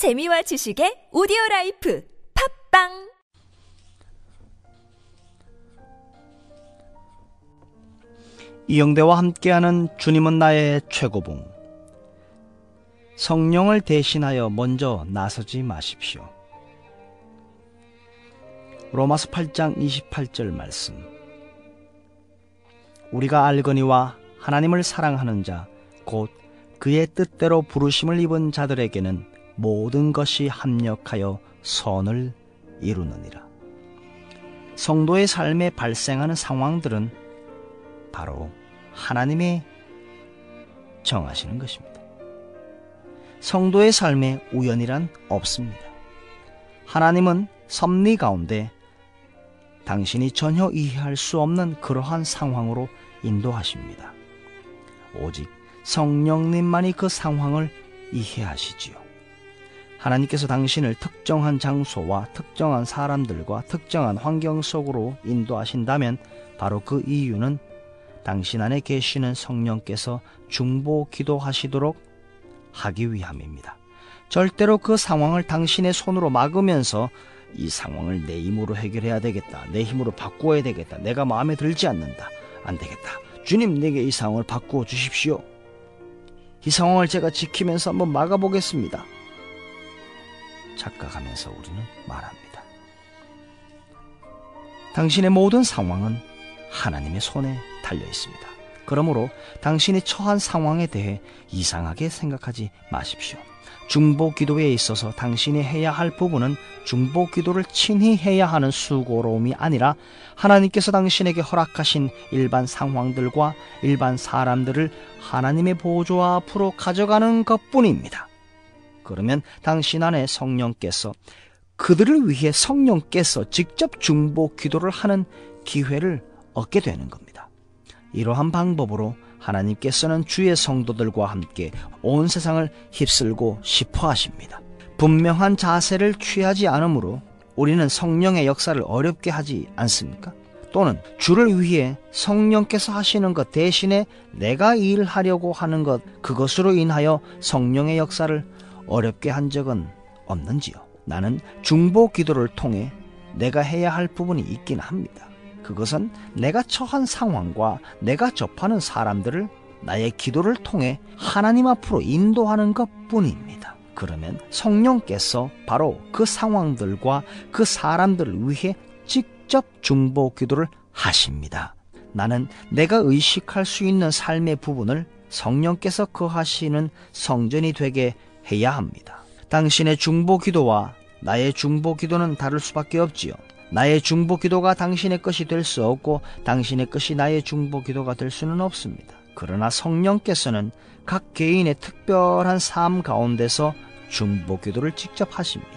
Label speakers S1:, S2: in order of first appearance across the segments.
S1: 재미와 지식의 오디오 라이프 팟빵
S2: 이영대와 함께하는 주님은 나의 최고봉. 성령을 대신하여 먼저 나서지 마십시오. 로마서 8장 28절 말씀. 우리가 알거니와 하나님을 사랑하는 자, 곧 그의 뜻대로 부르심을 입은 자들에게는 모든 것이 합력하여 선을 이루느니라. 성도의 삶에 발생하는 상황들은 바로 하나님의 정하시는 것입니다. 성도의 삶에 우연이란 없습니다. 하나님은 섭리 가운데 당신이 전혀 이해할 수 없는 그러한 상황으로 인도하십니다. 오직 성령님만이 그 상황을 이해하시지요. 하나님께서 당신을 특정한 장소와 특정한 사람들과 특정한 환경 속으로 인도하신다면 바로 그 이유는 당신 안에 계시는 성령께서 중보 기도하시도록 하기 위함입니다. 절대로 그 상황을 당신의 손으로 막으면서 이 상황을 내 힘으로 해결해야 되겠다. 내 힘으로 바꾸어야 되겠다. 내가 마음에 들지 않는다. 안 되겠다. 주님 내게 이 상황을 바꾸어 주십시오. 이 상황을 제가 지키면서 한번 막아보겠습니다. 착각하면서 우리는 말합니다. 당신의 모든 상황은 하나님의 손에 달려 있습니다. 그러므로 당신이 처한 상황에 대해 이상하게 생각하지 마십시오. 중보 기도에 있어서 당신이 해야 할 부분은 중보 기도를 친히 해야 하는 수고로움이 아니라 하나님께서 당신에게 허락하신 일반 상황들과 일반 사람들을 하나님의 보조 앞으로 가져가는 것 뿐입니다. 그러면 당신 안에 성령께서 그들을 위해 성령께서 직접 중보 기도를 하는 기회를 얻게 되는 겁니다. 이러한 방법으로 하나님께서는 주의 성도들과 함께 온 세상을 휩쓸고 싶어 하십니다. 분명한 자세를 취하지 않으므로 우리는 성령의 역사를 어렵게 하지 않습니까? 또는 주를 위해 성령께서 하시는 것 대신에 내가 일하려고 하는 것 그것으로 인하여 성령의 역사를 어렵게 한 적은 없는지요? 나는 중보 기도를 통해 내가 해야 할 부분이 있긴 합니다. 그것은 내가 처한 상황과 내가 접하는 사람들을 나의 기도를 통해 하나님 앞으로 인도하는 것 뿐입니다. 그러면 성령께서 바로 그 상황들과 그 사람들을 위해 직접 중보 기도를 하십니다. 나는 내가 의식할 수 있는 삶의 부분을 성령께서 거하시는 성전이 되게 해야 합니다. 당신의 중보 기도와 나의 중보 기도는 다를 수밖에 없지요. 나의 중보 기도가 당신의 것이 될 수 없고 당신의 것이 나의 중보 기도가 될 수는 없습니다. 그러나 성령께서는 각 개인의 특별한 삶 가운데서 중보 기도를 직접 하십니다.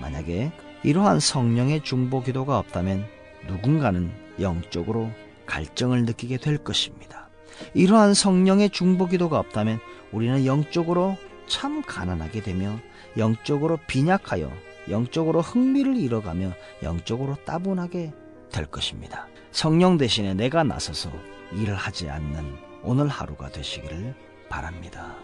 S2: 만약에 이러한 성령의 중보 기도가 없다면 누군가는 영적으로 갈증을 느끼게 될 것입니다. 이러한 성령의 중보 기도가 없다면 우리는 영적으로 참 가난하게 되며 영적으로 빈약하여 영적으로 흥미를 잃어가며 영적으로 따분하게 될 것입니다. 성령 대신에 내가 나서서 일을 하지 않는 오늘 하루가 되시기를 바랍니다.